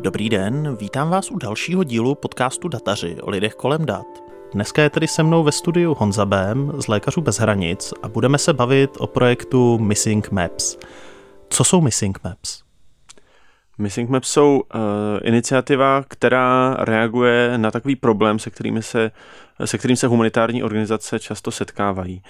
Dobrý den, vítám vás u dalšího dílu podcastu Dataři o lidech kolem dat. Dneska je tedy se mnou ve studiu Honza Bém z Lékařů bez hranic a budeme se bavit o projektu Missing Maps. Co jsou Missing Maps? Missing Maps jsou uh, iniciativa, která reaguje na takový problém, se, kterými se, se kterým se humanitární organizace často setkávají.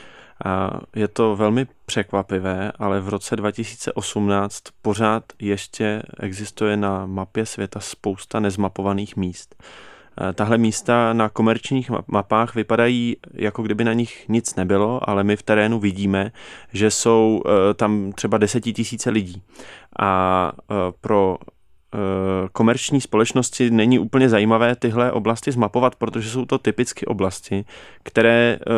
A je to velmi překvapivé, ale v roce 2018 pořád ještě existuje na mapě světa spousta nezmapovaných míst. Tahle místa na komerčních mapách vypadají, jako kdyby na nich nic nebylo, ale my v terénu vidíme, že jsou e, tam třeba desetitisíce lidí. A e, pro komerční společnosti není úplně zajímavé tyhle oblasti zmapovat, protože jsou to typicky oblasti, které uh,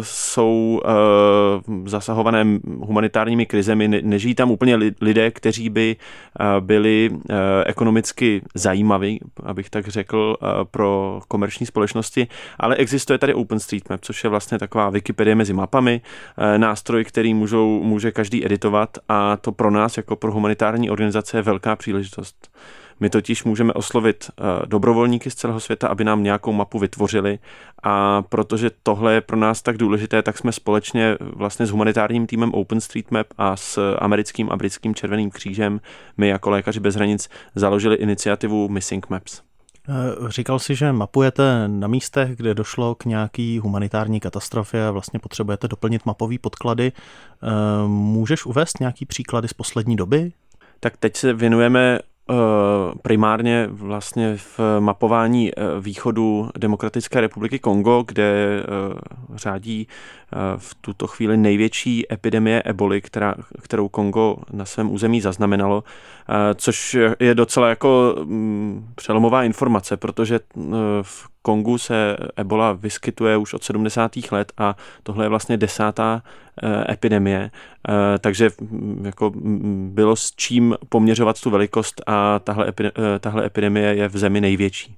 jsou uh, zasahované humanitárními krizemi. Nežijí tam úplně lidé, kteří by byli ekonomicky zajímaví, abych tak řekl, pro komerční společnosti, ale existuje tady OpenStreetMap, což je vlastně taková Wikipedie mezi mapami, nástroj, který můžou, může každý editovat a to pro nás jako pro humanitární organizace je velká příležitost. My totiž můžeme oslovit eh, dobrovolníky z celého světa, aby nám nějakou mapu vytvořili a protože tohle je pro nás tak důležité, tak jsme společně vlastně s humanitárním týmem OpenStreetMap a s americkým a britským Červeným křížem, my jako lékaři bez hranic, založili iniciativu Missing Maps. Eh, říkal si, že mapujete na místech, kde došlo k nějaký humanitární katastrofě a vlastně potřebujete doplnit mapové podklady. Eh, můžeš uvést nějaký příklady z poslední doby? Tak teď se věnujeme Eh, primárně vlastně v mapování eh, východu Demokratické republiky Kongo, kde eh, řádí v tuto chvíli největší epidemie eboli, která, kterou Kongo na svém území zaznamenalo, což je docela jako mm, přelomová informace, protože v Kongu se ebola vyskytuje už od 70. let a tohle je vlastně desátá eh, epidemie, eh, takže mm, jako mm, bylo s čím poměřovat tu velikost a tahle, eh, tahle epidemie je v zemi největší.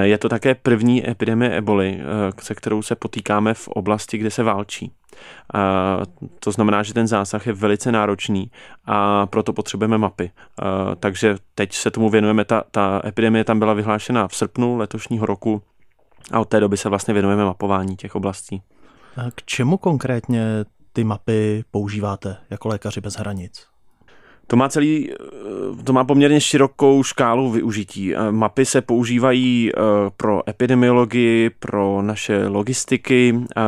Je to také první epidemie eboli, se kterou se potýkáme v oblasti, kde se válčí. A to znamená, že ten zásah je velice náročný a proto potřebujeme mapy. A takže teď se tomu věnujeme. Ta, ta epidemie tam byla vyhlášena v srpnu letošního roku a od té doby se vlastně věnujeme mapování těch oblastí. A k čemu konkrétně ty mapy používáte jako lékaři bez hranic? To má celý, to má poměrně širokou škálu využití. Mapy se používají eh, pro epidemiologii, pro naše logistiky eh,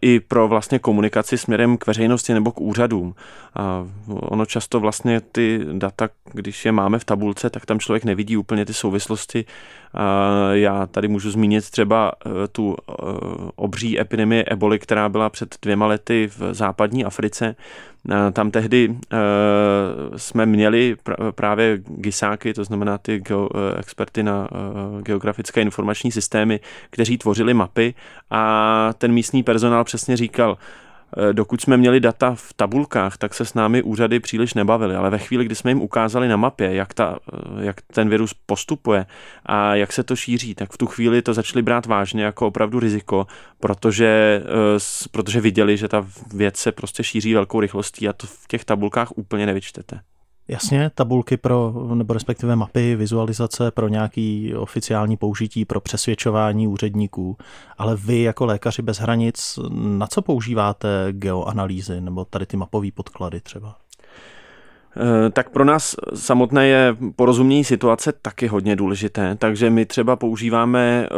i pro vlastně komunikaci směrem k veřejnosti nebo k úřadům. A ono často vlastně ty data, když je máme v tabulce, tak tam člověk nevidí úplně ty souvislosti. Já tady můžu zmínit třeba eh, tu obří epidemii eboli, která byla před dvěma lety v západní Africe. Tam tehdy jsme měli právě gisáky, to znamená ty experty na geografické informační systémy, kteří tvořili mapy a ten místní personál přesně říkal, dokud jsme měli data v tabulkách, tak se s námi úřady příliš nebavily, ale ve chvíli, kdy jsme jim ukázali na mapě, jak, ta, jak ten virus postupuje a jak se to šíří, tak v tu chvíli to začali brát vážně jako opravdu riziko, protože, protože viděli, že ta věc se prostě šíří velkou rychlostí a to v těch tabulkách úplně nevyčtete. Jasně, tabulky pro, nebo respektive mapy, vizualizace pro nějaký oficiální použití, pro přesvědčování úředníků, ale vy jako lékaři bez hranic, na co používáte geoanalýzy nebo tady ty mapové podklady třeba? Eh, tak pro nás samotné je porozumění situace taky hodně důležité, takže my třeba používáme, eh,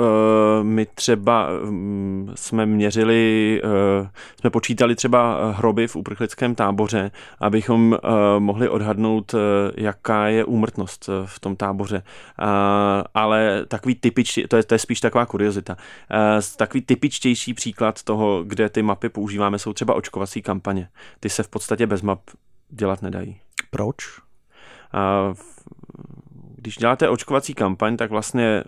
my třeba mm, jsme měřili, eh, jsme počítali třeba hroby v uprchlickém táboře, abychom mohli odhadnout, jaká je úmrtnost v tom táboře. Ale takový typičtě, to je, to je spíš taková kuriozita, takový typičtější příklad toho, kde ty mapy používáme, jsou třeba očkovací kampaně. Ty se v podstatě bez map dělat nedají. Proč? A když děláte očkovací kampaň, tak vlastně e,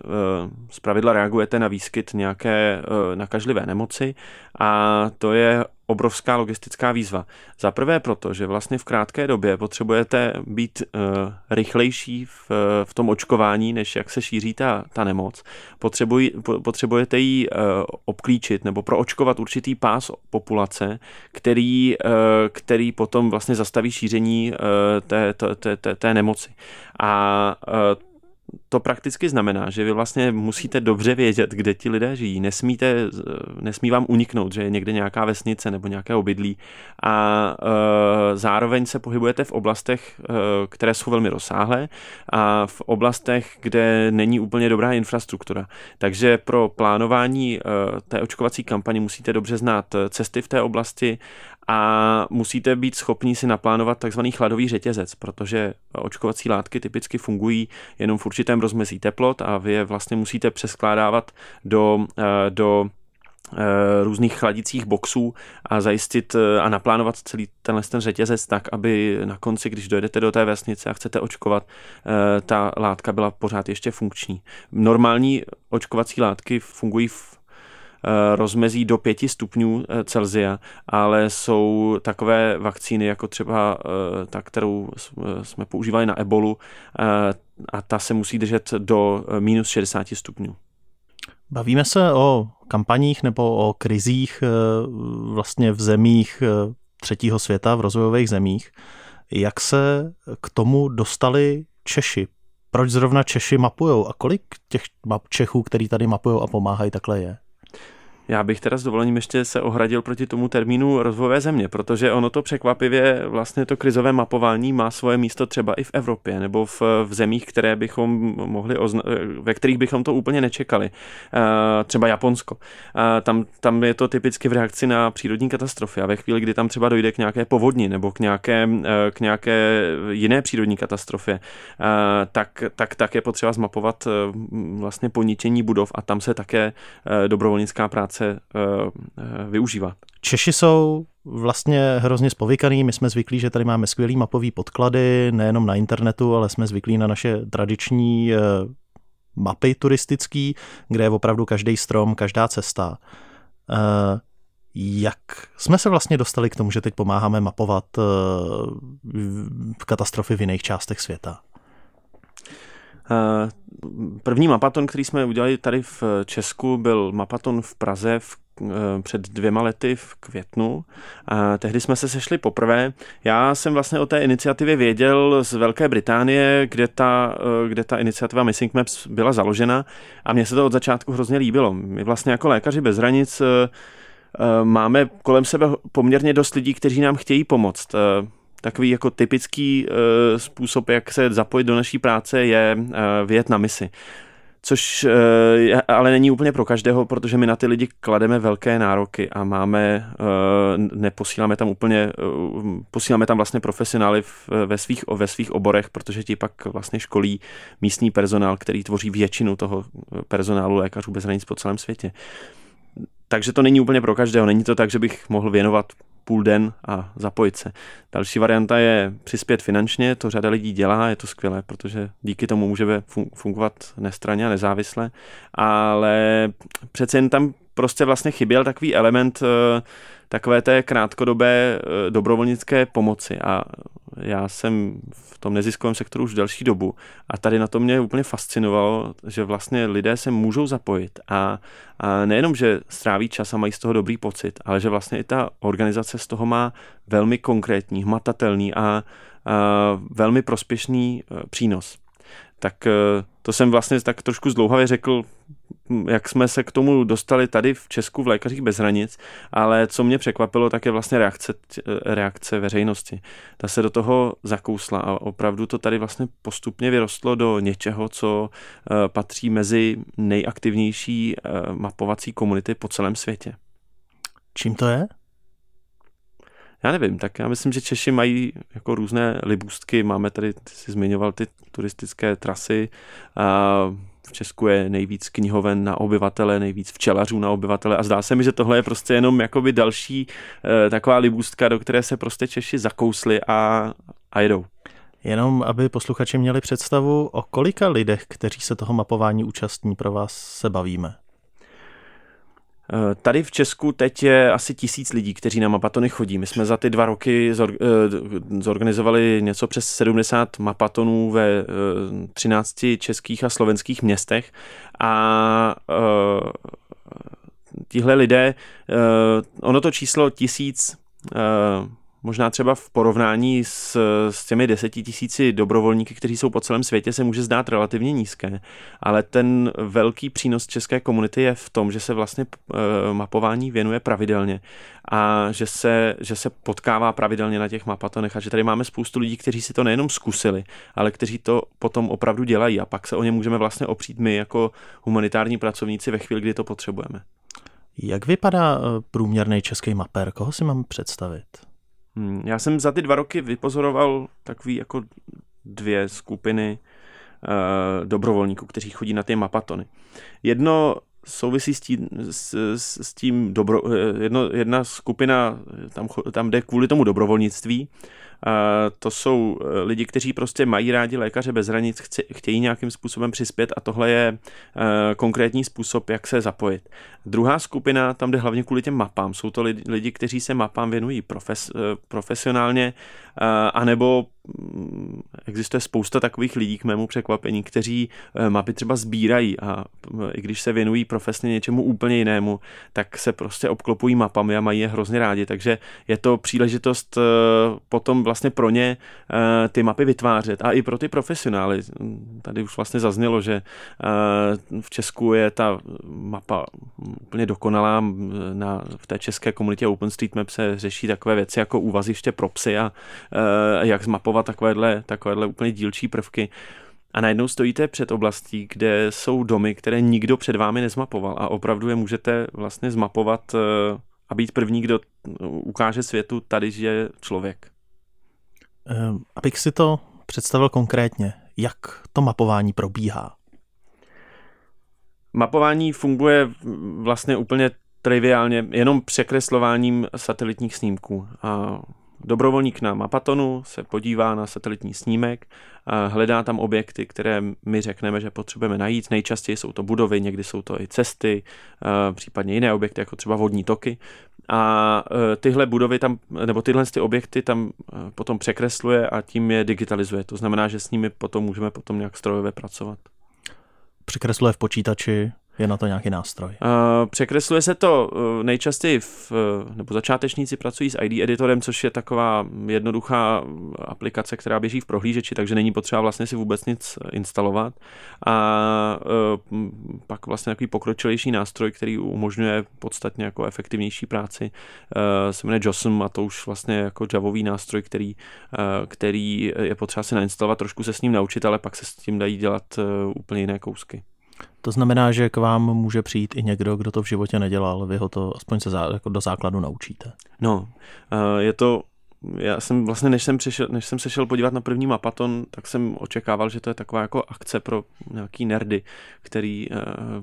z pravidla reagujete na výskyt nějaké e, nakažlivé nemoci a to je obrovská logistická výzva. Za prvé proto, že vlastně v krátké době potřebujete být uh, rychlejší v, v tom očkování, než jak se šíří ta, ta nemoc. Potřebuj, potřebujete ji uh, obklíčit nebo proočkovat určitý pás populace, který, uh, který potom vlastně zastaví šíření uh, té, té, té, té nemoci. A uh, to prakticky znamená, že vy vlastně musíte dobře vědět, kde ti lidé žijí. Nesmíte, nesmí vám uniknout, že je někde nějaká vesnice nebo nějaké obydlí a e, zároveň se pohybujete v oblastech, e, které jsou velmi rozsáhlé a v oblastech, kde není úplně dobrá infrastruktura. Takže pro plánování e, té očkovací kampaně musíte dobře znát cesty v té oblasti a musíte být schopni si naplánovat takzvaný chladový řetězec, protože očkovací látky typicky fungují jenom v určitém rozmezí teplot a vy je vlastně musíte přeskládávat do, eh, do eh, různých chladicích boxů a zajistit eh, a naplánovat celý tenhle ten řetězec tak, aby na konci, když dojedete do té vesnice a chcete očkovat, ta látka byla pořád ještě funkční. Normální očkovací látky fungují v rozmezí do 5 stupňů eh, Celzia, ale jsou takové vakcíny, jako třeba eh, ta, kterou jsme používali na ebolu, a ta se musí držet do minus 60 stupňů. Bavíme se o kampaních nebo o krizích vlastně v zemích třetího světa, v rozvojových zemích. Jak se k tomu dostali Češi? Proč zrovna Češi mapujou a kolik těch Čechů, který tady mapujou a pomáhají, takhle je? Já bych teda s dovolením ještě se ohradil proti tomu termínu rozvojové země, protože ono to překvapivě, vlastně to krizové mapování má svoje místo třeba i v Evropě nebo v, v zemích, které bychom mohli ozna- ve kterých bychom to úplně nečekali. Eh, třeba Japonsko. Eh, tam, tam je to typicky v reakci na přírodní katastrofy a ve chvíli, kdy tam třeba dojde k nějaké povodni nebo k nějaké, eh, k nějaké jiné přírodní katastrofě, tak, tak, tak je potřeba zmapovat vlastně poničení budov a tam se také dobrovolnická práce práce uh, využívat. Češi jsou vlastně hrozně spovykaný. My jsme zvyklí, že tady máme skvělý mapový podklady, nejenom na internetu, ale jsme zvyklí na naše tradiční uh, mapy turistický, kde je opravdu každý strom, každá cesta. Jak jsme se vlastně dostali k tomu, že teď pomáháme mapovat katastrofy v jiných částech světa? Eh, první mapaton, který jsme udělali tady v Česku, byl mapaton v Praze v eh, před dvěma lety v květnu. A tehdy jsme se sešli poprvé. Já jsem vlastně o té iniciativě věděl z Velké Británie, kde ta, eh, kde ta iniciativa Missing Maps byla založena a mně se to od začátku hrozně líbilo. My vlastně jako lékaři bez hranic máme kolem sebe poměrně dost lidí, kteří nám chtějí pomoct takový jako typický uh, způsob, jak se zapojit do naší práce, je uh, vyjet na misi. Což je, ale není úplně pro každého, protože my na ty lidi klademe velké nároky a máme, uh, neposíláme tam úplně, uh, posíláme tam vlastně profesionály v, ve, svých, ve svých oborech, protože ti pak vlastně školí místní personál, který tvoří většinu toho personálu lékařů bez hranic po celém světě. Takže to není úplně pro každého. Není to tak, že bych mohl věnovat půl den a zapojit se. Další varianta je přispět finančně, to řada lidí dělá, je to skvělé, protože díky tomu můžeme fungovat nestraně a nezávisle, ale přece jen tam prostě vlastně chyběl takový element eh, takové té krátkodobé eh, dobrovolnické pomoci a já jsem v tom neziskovém sektoru už delší dobu a tady na to mě úplně fascinovalo, že vlastně lidé se můžou zapojit a, a nejenom, že stráví čas a mají z toho dobrý pocit, ale že vlastně i ta organizace z toho má velmi konkrétní, hmatatelný a, a velmi prospěšný eh, přínos. Tak to jsem vlastně tak trošku zdlouhavě řekl, jak jsme se k tomu dostali tady v Česku v Lékařích bez hranic, ale co mě překvapilo, tak je vlastně reakce, reakce veřejnosti. Ta se do toho zakousla a opravdu to tady vlastně postupně vyrostlo do něčeho, co eh, patří mezi nejaktivnější eh, mapovací komunity po celém světě. Čím to je? Já nevím, tak já myslím, že Češi mají jako různé libůstky, máme tady, ty jsi zmiňoval ty turistické trasy, a v Česku je nejvíc knihoven na obyvatele, nejvíc včelařů na obyvatele a zdá se mi, že tohle je prostě jenom jakoby další e, taková libůstka, do které se prostě Češi zakousli a, a jedou. Jenom, aby posluchači měli představu, o kolika lidech, kteří se toho mapování účastní, pro vás se bavíme. Eh, tady v Česku teď je asi tisíc lidí, kteří na mapatony chodí. My jsme za ty dva roky eh, zorganizovali něco přes 70 mapatonů ve 13 eh, českých a slovenských městech a tihle lidé, ono to číslo tisíc možná třeba v porovnání s, s těmi deseti tisíci dobrovolníky, kteří jsou po celém světě, se může zdát relativně nízké, ale ten velký přínos české komunity je v tom, že se vlastně uh, mapování věnuje pravidelně a že se, že se potkává pravidelně na těch mapatonech a že tady máme spoustu lidí, kteří si to nejenom zkusili, ale kteří to potom opravdu dělají a pak se o ně můžeme vlastně opřít my jako humanitární pracovníci ve chvíli, kdy to potřebujeme. Jak vypadá eh, průměrný český mapér? Koho si mám představit? Hmm, já jsem za ty dva roky vypozoroval takový jako dvě skupiny uh, dobrovolníků, kteří chodí na ty mapatony. Jedno souvisí s tím, s, s tím dobro, eh, jedno, jedna skupina tam, tam jde kvůli tomu dobrovolnictví to jsou eh, lidi, kteří prostě mají rádi lékaře bez hranic, chtějí nějakým způsobem přispět a tohle je eh, konkrétní způsob, jak se zapojit. Druhá skupina, tam jde hlavně kvůli těm mapám. Jsou to lidi, kteří se mapám věnují profes, eh, profesionálně, anebo existuje spousta takových lidí k mému překvapení, kteří mapy třeba sbírají a i když se věnují profesně něčemu úplně jinému, tak se prostě obklopují mapami a mají je hrozně rádi. Takže je to příležitost potom vlastně pro ně ty mapy vytvářet a i pro ty profesionály. Tady už vlastně zaznělo, že v Česku je ta mapa úplně dokonalá. Na, v té české komunitě OpenStreetMap se řeší takové věci jako úvaziště pro psy a jak zmapovat takovéhle, takovéhle úplně dílčí prvky. A najednou stojíte před oblastí, kde jsou domy, které nikdo před vámi nezmapoval a opravdu je můžete vlastně zmapovat a být první, kdo ukáže světu, tady je člověk. Ehm, abych si to představil konkrétně, jak to mapování probíhá. Mapování funguje vlastně úplně triviálně, jenom překreslováním satelitních snímků. A dobrovolník na Mapatonu se podívá na satelitní snímek, hledá tam objekty, které my řekneme, že potřebujeme najít. Nejčastěji jsou to budovy, někdy jsou to i cesty, případně jiné objekty, jako třeba vodní toky a e, tyhle budovy tam, nebo tyhle ty objekty tam e, potom překresluje a tím je digitalizuje. To znamená, že s nimi potom můžeme potom nějak strojově pracovat. Překresluje v počítači, je na to nějaký nástroj? Uh, překresluje se to uh, nejčastěji, v, uh, nebo začátečníci pracují s ID editorem, což je taková jednoduchá aplikace, která běží v prohlížeči, takže není potřeba vlastně si vůbec nic instalovat. A uh, pak vlastně takový pokročilejší nástroj, který umožňuje podstatně jako efektivnější práci, uh, se jmenuje JOSM a to už vlastně jako javový nástroj, který, uh, který je potřeba si nainstalovat, trošku se s ním naučit, ale pak se s tím dají dělat uh, úplně jiné kousky. To znamená, že k vám může přijít i někdo, kdo to v životě nedělal, vy ho to aspoň se zá, jako do základu naučíte. No, eh, je to já jsem vlastně, než jsem, přišel, než jsem se šel podívat na první mapaton, tak jsem očekával, že to je taková jako akce pro nějaký nerdy, který uh,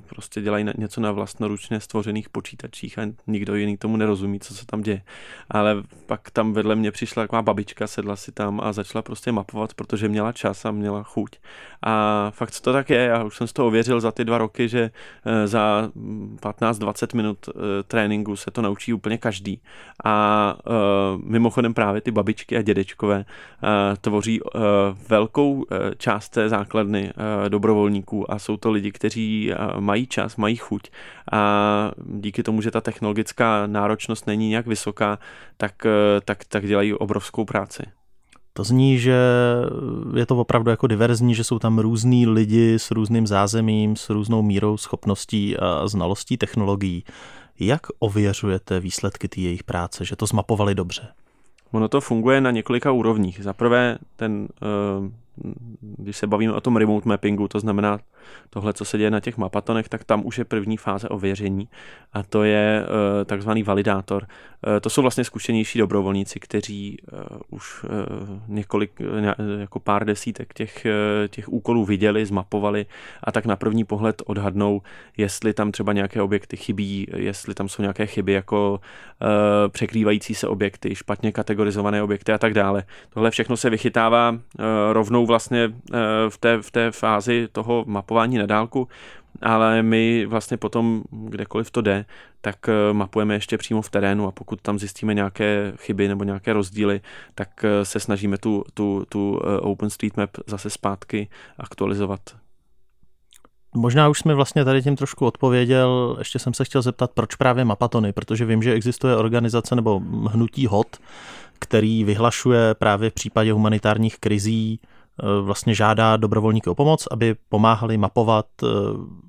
prostě dělají něco na vlastnoručně stvořených počítačích a nikdo jiný tomu nerozumí, co se tam děje. Ale pak tam vedle mě přišla taková babička, sedla si tam a začala prostě mapovat, protože měla čas a měla chuť. A fakt to tak je, já už jsem z toho ověřil za ty dva roky, že uh, za 15-20 minut uh, tréninku se to naučí úplně každý. A mimochodem právě ty babičky a dědečkové eh, tvoří eh, velkou eh, část té základny dobrovolníků a jsou to lidi, kteří mají čas, mají chuť a díky tomu, že ta technologická náročnost není nějak vysoká, tak, tak, tak dělají obrovskou práci. To zní, že je to opravdu jako diverzní, že jsou tam různí lidi s různým zázemím, s různou mírou schopností a znalostí technologií. Jak ověřujete výsledky té jejich práce, že to zmapovali dobře? Ono to funguje na několika úrovních. Za prvé, ten, eh, když se bavíme o tom remote mappingu, to znamená tohle, co se děje na těch mapatonech, tak tam už je první fáze ověření a to je uh, takzvaný validátor. Uh, to jsou vlastně zkušenější dobrovolníci, kteří uh, už několik, jako pár desítek těch, těch úkolů viděli, zmapovali a tak na první pohled odhadnou, jestli tam třeba nějaké objekty chybí, jestli tam jsou nějaké chyby jako překrývající se objekty, špatně kategorizované objekty a tak dále. Tohle všechno se vychytává uh, rovnou vlastně uh, v, té, v té fázi toho mapování na dálku, ale my vlastně potom, kdekoliv to jde, tak eh, mapujeme ještě přímo v terénu a pokud tam zjistíme nějaké chyby nebo nějaké rozdíly, tak eh, se snažíme tu, tu, tu eh, OpenStreetMap zase zpátky aktualizovat. Možná už jsme vlastně tady tím trošku odpověděl. Ještě jsem se chtěl zeptat, proč právě Mapatony, protože vím, že existuje organizace nebo hnutí HOT, který vyhlašuje právě v případě humanitárních krizí vlastně žádá dobrovolníky o pomoc, aby pomáhali mapovat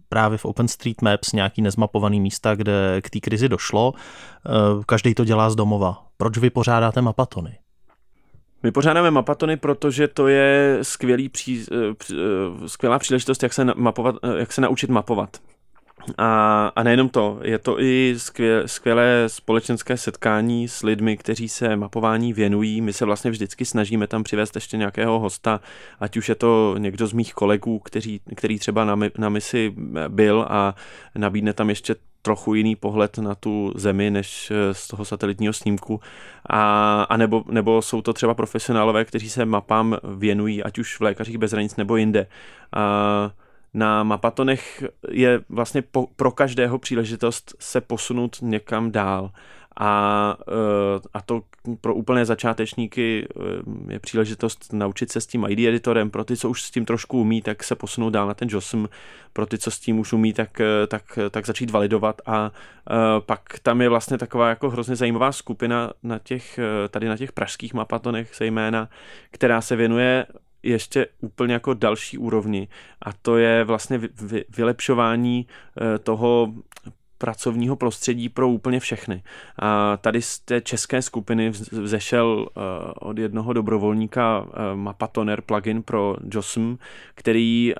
právě v OpenStreetMaps nějaký nezmapovaný místa, kde k té krizi došlo. Každý to dělá z domova. Proč vy pořádáte mapatony? My pořádáme mapatony, protože to je skvělý pří, skvělá příležitost, jak se, mapovat, jak se naučit mapovat. A, a nejenom to, je to i skvěl, skvělé společenské setkání s lidmi, kteří se mapování věnují. My se vlastně vždycky snažíme tam přivést ještě nějakého hosta, ať už je to někdo z mých kolegů, kteří, který třeba na, na misi byl a nabídne tam ještě trochu jiný pohled na tu zemi než z toho satelitního snímku. A, a nebo, nebo jsou to třeba profesionálové, kteří se mapám věnují, ať už v lékařích bez hranic nebo jinde. A, na Mapatonech je vlastně po, pro každého příležitost se posunout někam dál. A, eh, a to pro úplné začátečníky eh, je příležitost naučit se s tím ID editorem. Pro ty, co už s tím trošku umí, tak se posunout dál na ten JOSM. Pro ty, co s tím už umí, tak, eh, tak, tak začít validovat. A pak tam je vlastně taková jako hrozně zajímavá skupina na těch, tady na těch pražských mapatonech zejména, která se věnuje ještě úplně jako další úrovni. A to je vlastně vylepšování eh, toho pracovního prostředí pro úplně všechny. A tady z té české skupiny vzešel eh, od jednoho dobrovolníka eh, Mapatoner plugin pro JOSM, který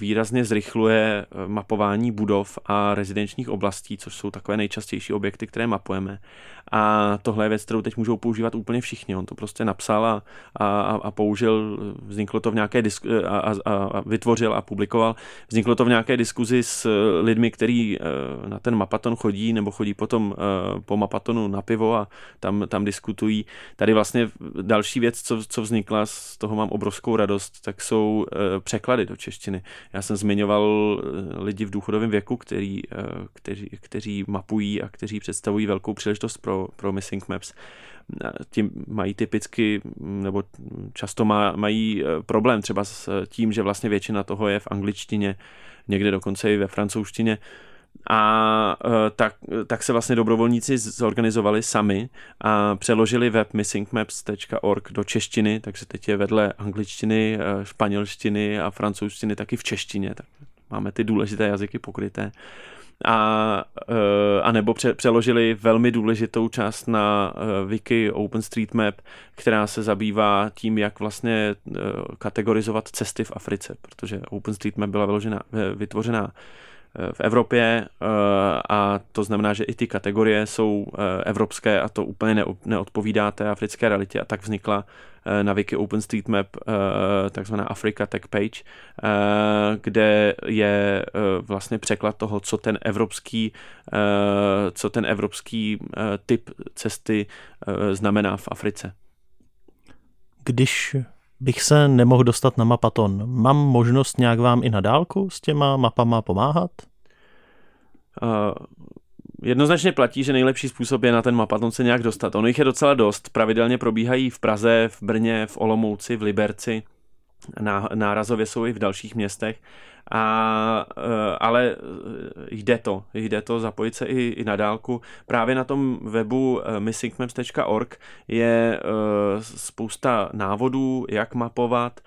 výrazně zrychluje mapování budov a rezidenčních oblastí, což jsou takové nejčastější objekty, které mapujeme. A tohle je věc, kterou teď můžou používat úplně všichni. On to prostě napsal a, a, a použil, vzniklo to v nějaké disku, a, a, a vytvořil a publikoval. Vzniklo to v nějaké diskuzi s lidmi, kteří eh, na ten mapaton chodí nebo chodí potom eh, po mapatonu na pivo a tam, tam diskutují. Tady vlastně další věc, co, co vznikla, z toho mám obrovskou radost, tak jsou eh, překlady do češtiny. Já jsem zmiňoval lidi v důchodovém věku, který, kteří, kteří mapují a kteří představují velkou příležitost pro pro, Missing Maps. Tím mají typicky, nebo často má, mají eh, problém třeba s tím, že vlastně většina toho je v angličtině, někde dokonce i ve francouzštině. A eh, tak, tak se vlastně dobrovolníci zorganizovali sami a přeložili web missingmaps.org do češtiny, takže teď je vedle angličtiny, eh, španělštiny a francouzštiny taky v češtině. Tak máme ty důležité jazyky pokryté a, eh, a nebo pře, přeložili velmi důležitou část na wiki OpenStreetMap, která se zabývá tím, jak vlastně kategorizovat cesty v Africe, protože OpenStreetMap byla vytvořena v Evropě a to znamená, že i ty kategorie jsou evropské a to úplně neodpovídá té africké realitě a tak vznikla Eh, na wiki OpenStreetMap eh, takzvaná Africa Tech Page, eh, kde je vlastně překlad toho, co ten evropský, co ten evropský typ cesty znamená v Africe. Když bych se nemohl dostat na mapaton, mám možnost nějak vám i na dálku s těma mapama pomáhat? jednoznačně platí, že nejlepší způsob je na ten mapaton se nějak dostat. Ono jich je docela dost. Pravidelně probíhají v Praze, v Brně, v Olomouci, v Liberci. Nárazově jsou i v dalších městech. A, e, ale jde to, jde to zapojit se i, i na dálku. Právě na tom webu e, missingmaps.org je spousta návodů, jak mapovat.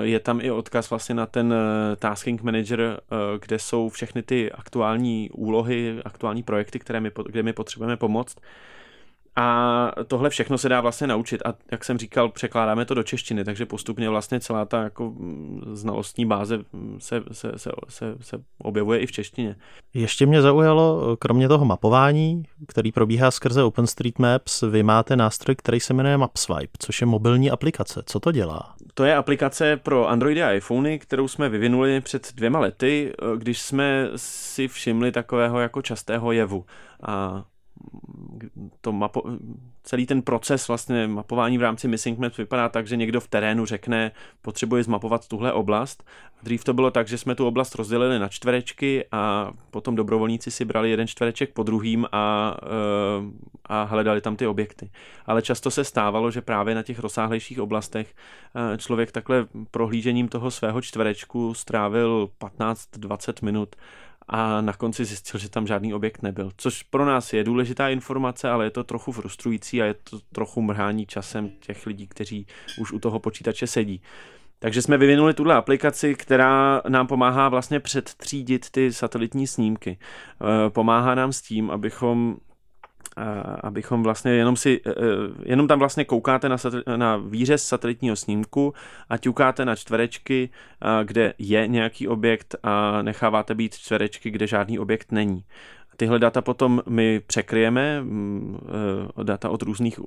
Je tam i odkaz vlastně na ten Tasking Manager, kde jsou všechny ty aktuální úlohy, aktuální projekty, které my, kde my potřebujeme pomoct. A tohle všechno se dá vlastně naučit a jak jsem říkal, překládáme to do češtiny, takže postupně vlastně celá ta jako mm, znalostní báze se, se, se, se, se objevuje i v češtině. Ještě mě zaujalo, kromě toho mapování, který probíhá skrze OpenStreetMaps, vy máte nástroj, který se jmenuje MapSwipe, což je mobilní aplikace. Co to dělá? To je aplikace pro Androidy a iPhony, kterou jsme vyvinuli před dvěma lety, když jsme si všimli takového jako častého jevu. A to mapo, celý ten proces vlastně mapování v rámci Missing Maps vypadá tak, že někdo v terénu řekne, potřebuje zmapovat tuhle oblast. Dřív to bylo tak, že jsme tu oblast rozdělili na čtverečky a potom dobrovolníci si brali jeden čtvereček po druhým a, eh, a hledali tam ty objekty. Ale často se stávalo, že právě na těch rozsáhlejších oblastech eh, člověk takhle prohlížením toho svého čtverečku strávil 15-20 minut a na konci zjistil, že tam žádný objekt nebyl. Což pro nás je důležitá informace, ale je to trochu frustrující a je to trochu mrhání časem těch lidí, kteří už u toho počítače sedí. Takže jsme vyvinuli tuhle aplikaci, která nám pomáhá vlastně předtřídit ty satelitní snímky. Eh, pomáhá nám s tím, abychom abychom vlastně jenom si, e, e, jenom tam vlastně koukáte na, na výřez satelitního snímku a ťukáte na čtverečky, kde je nějaký objekt a necháváte být čtverečky, kde žádný objekt není. Tyhle data potom my překryjeme, mm, eh, data od různých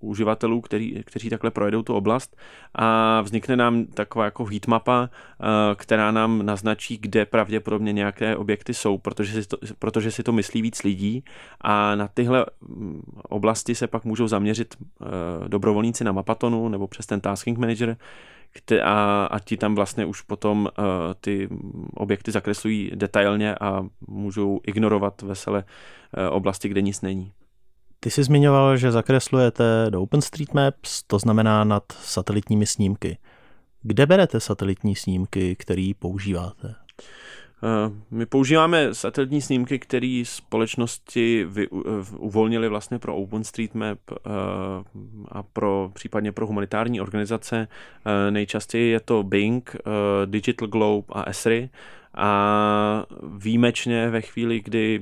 uživatelů, který, kteří takhle projedou tu oblast a vznikne nám taková jako heatmapa, eh, která nám naznačí, kde pravděpodobně nějaké objekty jsou, protože si to, protože si to myslí víc lidí a na tyhle mm, oblasti se pak můžou zaměřit eh, dobrovolníci na Mapatonu nebo přes ten Tasking Manager, a, a ti tam vlastně už potom uh, ty objekty zakreslují detailně a můžou ignorovat vesele uh, oblasti, kde nic není. Ty jsi zmiňoval, že zakreslujete do OpenStreetMaps, to znamená nad satelitními snímky. Kde berete satelitní snímky, který používáte? Eh, my používáme satelitní snímky, které společnosti vy, uvolnili vlastně pro OpenStreetMap eh, a pro případně pro humanitární organizace. Eh, nejčastěji je to Bing, Digital Globe a Esri a výjimečně ve chvíli, kdy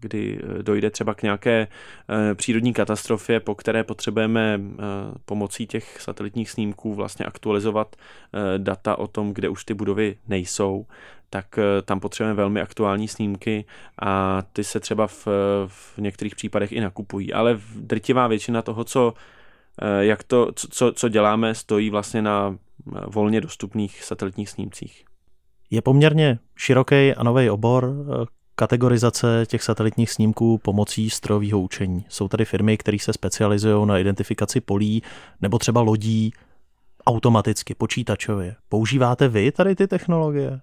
kdy eh, dojde třeba k nějaké eh, přírodní katastrofě, po které potřebujeme eh, pomocí těch satelitních snímků vlastně aktualizovat data o tom, kde už ty budovy nejsou, tak tam potřebujeme velmi aktuální snímky a ty se třeba v, v některých případech i nakupují. Ale drtivá většina toho, co, jak to, co, co děláme, stojí vlastně na volně dostupných satelitních snímcích. Je poměrně široký a nový obor, kategorizace těch satelitních snímků pomocí strojového učení. Jsou tady firmy, které se specializují na identifikaci polí nebo třeba lodí automaticky, počítačově. Používáte vy tady ty technologie?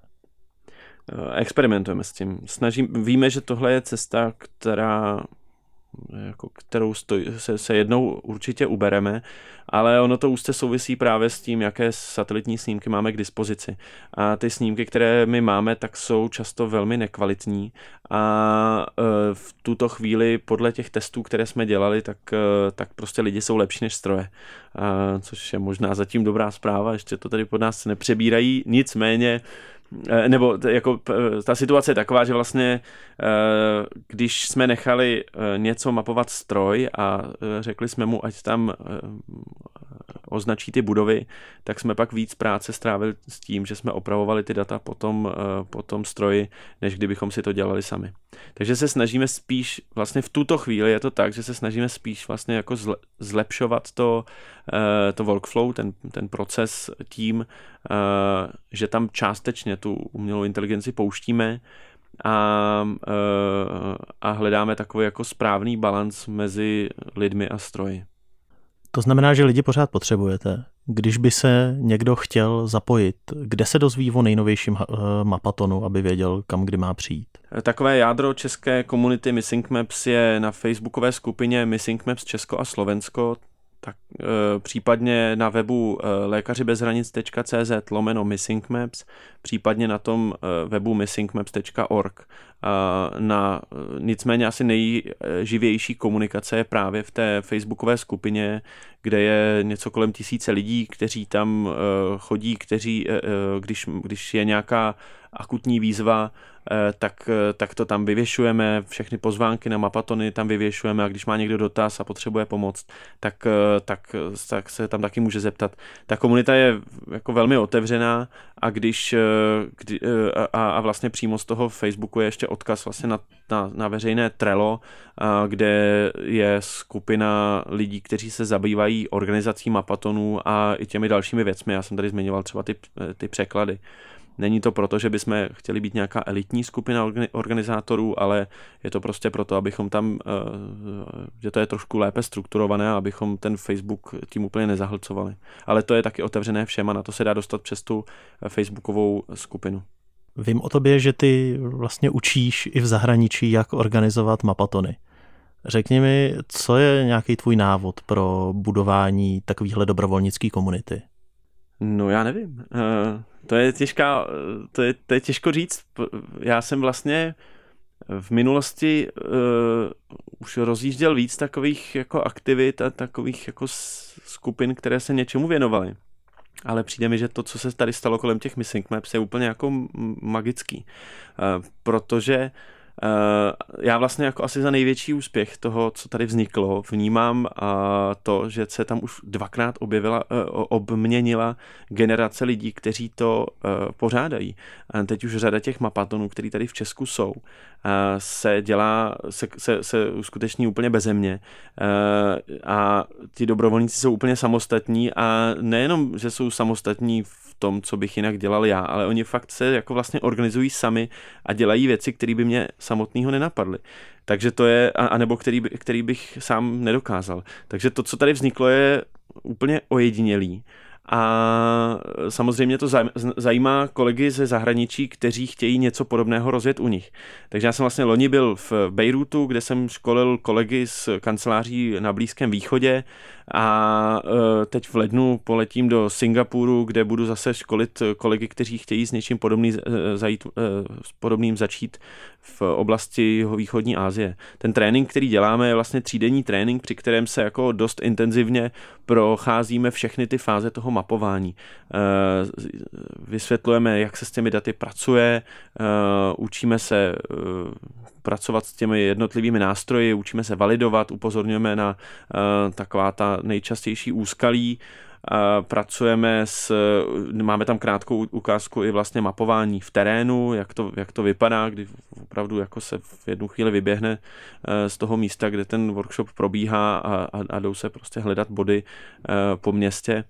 Experimentujeme s tím. Snažím, víme, že tohle je cesta, která jako kterou stoj, se, se jednou určitě ubereme, ale ono to úzce souvisí právě s tím, jaké satelitní snímky máme k dispozici. A ty snímky, které my máme, tak jsou často velmi nekvalitní a e, v tuto chvíli podle těch testů, které jsme dělali, tak, e, tak prostě lidi jsou lepší než stroje. A, což je možná zatím dobrá zpráva, ještě to tady pod nás nepřebírají, nicméně nebo jako ta situace je taková, že vlastně eh, když jsme nechali eh, něco mapovat stroj a řekli jsme mu, ať tam označí ty budovy, tak jsme pak víc práce strávili s tím, že jsme opravovali ty data po tom, po tom stroji, než kdybychom si to dělali sami. Takže se snažíme spíš, vlastně v tuto chvíli je to tak, že se snažíme spíš vlastně jako zlepšovat to, to workflow, ten, ten proces tím, že tam částečně tu umělou inteligenci pouštíme a, a hledáme takový jako správný balans mezi lidmi a stroji. To znamená, že lidi pořád potřebujete. Když by se někdo chtěl zapojit, kde se dozví o nejnovějším eh, mapatonu, aby věděl, kam kdy má přijít? Takové jádro české komunity Missing Maps je na facebookové skupině Missing Maps Česko a Slovensko tak e, případně na webu e, lékařibezhranic.cz lomeno Missing Maps, případně na tom webu missingmaps.org. Na, nicméně asi nejživější komunikace je právě v té facebookové skupině, kde je něco kolem tisíce lidí, kteří tam chodí, kteří, když, když je nějaká akutní výzva, Eh, tak, eh, tak to tam vyvěšujeme, všechny pozvánky na mapatony tam vyvěšujeme a když má někdo dotaz a potřebuje pomoc, tak, eh, tak, tak se tam taky může zeptat. Ta komunita je jako velmi otevřená a když kdy, a, a vlastně přímo z toho Facebooku je ještě odkaz vlastně na, na, na veřejné Trello, kde je skupina lidí, kteří se zabývají organizací mapatonů a i těmi dalšími věcmi. Já jsem tady zmiňoval třeba ty, ty překlady. Není to proto, že bychom chtěli být nějaká elitní skupina organizátorů, ale je to prostě proto, abychom tam, eh, že to je trošku lépe strukturované, abychom ten Facebook tím úplně nezahlcovali. Ale to je taky otevřené všem a na to se dá dostat přes tu eh, Facebookovou skupinu. Vím o tobě, že ty vlastně učíš i v zahraničí, jak organizovat mapatony. Řekni mi, co je nějaký tvůj návod pro budování takovéhle dobrovolnické komunity? No já nevím. Uh, to je těžká, to je, to je těžko říct. Já jsem vlastně v minulosti uh, už rozjížděl víc takových jako aktivit a takových jako skupin, které se něčemu věnovaly. Ale přijde mi, že to, co se tady stalo kolem těch missing maps, je úplně jako magický. Uh, protože Eh, já vlastně jako asi za největší úspěch toho, co tady vzniklo, vnímám to, že se tam už dvakrát objevila, eh, obměnila generace lidí, kteří to eh, pořádají. Teď už řada těch mapatonů, který tady v Česku jsou, se dělá, se, se, se uskuteční úplně bezemě a ti dobrovolníci jsou úplně samostatní a nejenom, že jsou samostatní v tom, co bych jinak dělal já, ale oni fakt se jako vlastně organizují sami a dělají věci, které by mě samotného nenapadly. Takže to je, anebo který, který bych sám nedokázal. Takže to, co tady vzniklo, je úplně ojedinělý. A samozřejmě to zajímá kolegy ze zahraničí, kteří chtějí něco podobného rozjet u nich. Takže já jsem vlastně loni byl v Bejrutu, kde jsem školil kolegy z kanceláří na Blízkém východě a e, teď v lednu poletím do Singapuru, kde budu zase školit kolegy, kteří chtějí s něčím podobný, e, zajít, e, s podobným začít v oblasti východní Asie. Ten trénink, který děláme, je vlastně třídenní trénink, při kterém se jako dost intenzivně procházíme všechny ty fáze toho mapování. Vysvětlujeme, jak se s těmi daty pracuje, učíme se pracovat s těmi jednotlivými nástroji, učíme se validovat, upozorňujeme na uh, taková ta nejčastější úskalí, uh, pracujeme s, máme tam krátkou ukázku i vlastně mapování v terénu, jak to, jak to vypadá, kdy opravdu jako se v jednu chvíli vyběhne uh, z toho místa, kde ten workshop probíhá a, a, a jdou se prostě hledat body po městě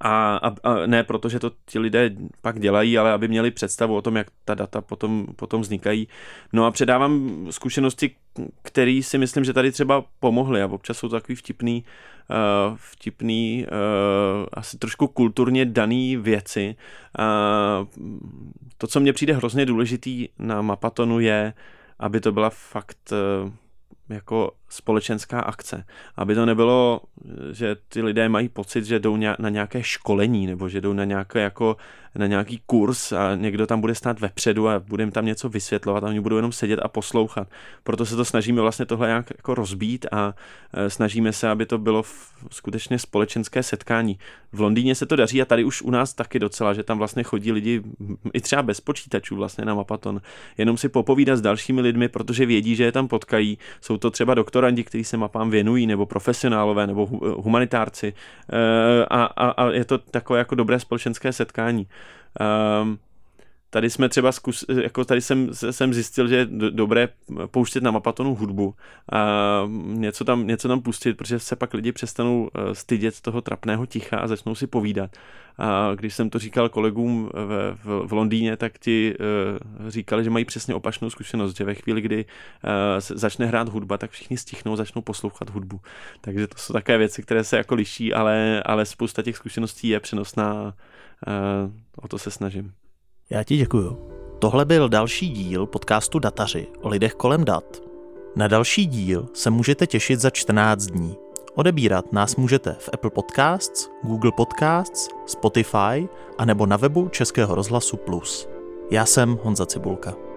a, a, a ne proto, že to ti lidé pak dělají, ale aby měli představu o tom, jak ta data potom, potom vznikají. No a předávám zkušenosti, které si myslím, že tady třeba pomohly a občas jsou takový vtipný, uh, vtipný uh, asi trošku kulturně daný věci. Uh, to, co mně přijde hrozně důležitý na Mapatonu je, aby to byla fakt uh, jako společenská akce. Aby to nebylo, že ty lidé mají pocit, že jdou na nějaké školení nebo že jdou na nějaké jako na nějaký kurz a někdo tam bude stát vepředu a budeme tam něco vysvětlovat a oni budou jenom sedět a poslouchat. Proto se to snažíme vlastně tohle nějak jako rozbít a e, snažíme se, aby to bylo skutečně společenské setkání. V Londýně se to daří a tady už u nás taky docela, že tam vlastně chodí lidi i třeba bez počítačů vlastně na Mapaton, jenom si popovídat s dalšími lidmi, protože vědí, že je tam potkají. Jsou to třeba doktorandi, kteří se mapám věnují, nebo profesionálové, nebo humanitárci e, a, a, a je to takové jako dobré společenské setkání. Um, tady jsme třeba zkus, jako tady jsem, jsem zjistil, že je dobré pouštět na mapatonu hudbu a něco tam, něco tam pustit, protože se pak lidi přestanou eh, stydět toho trapného ticha a začnou si povídat. A když jsem to říkal kolegům v, v, v Londýně, tak ti uh, říkali, že mají přesně opačnou zkušenost, že ve chvíli, kdy uh, začne hrát hudba, tak všichni stichnou, začnou poslouchat hudbu. Takže to jsou také věci, které se jako liší, ale, ale spousta těch zkušeností je přenosná uh, o to se snažím. Já ti děkuju. Tohle byl další díl podcastu Dataři o lidech kolem dat. Na další díl se můžete těšit za 14 dní. Odebírat nás můžete v Apple Podcasts, Google Podcasts, Spotify a nebo na webu Českého rozhlasu Plus. Já jsem Honza Cibulka.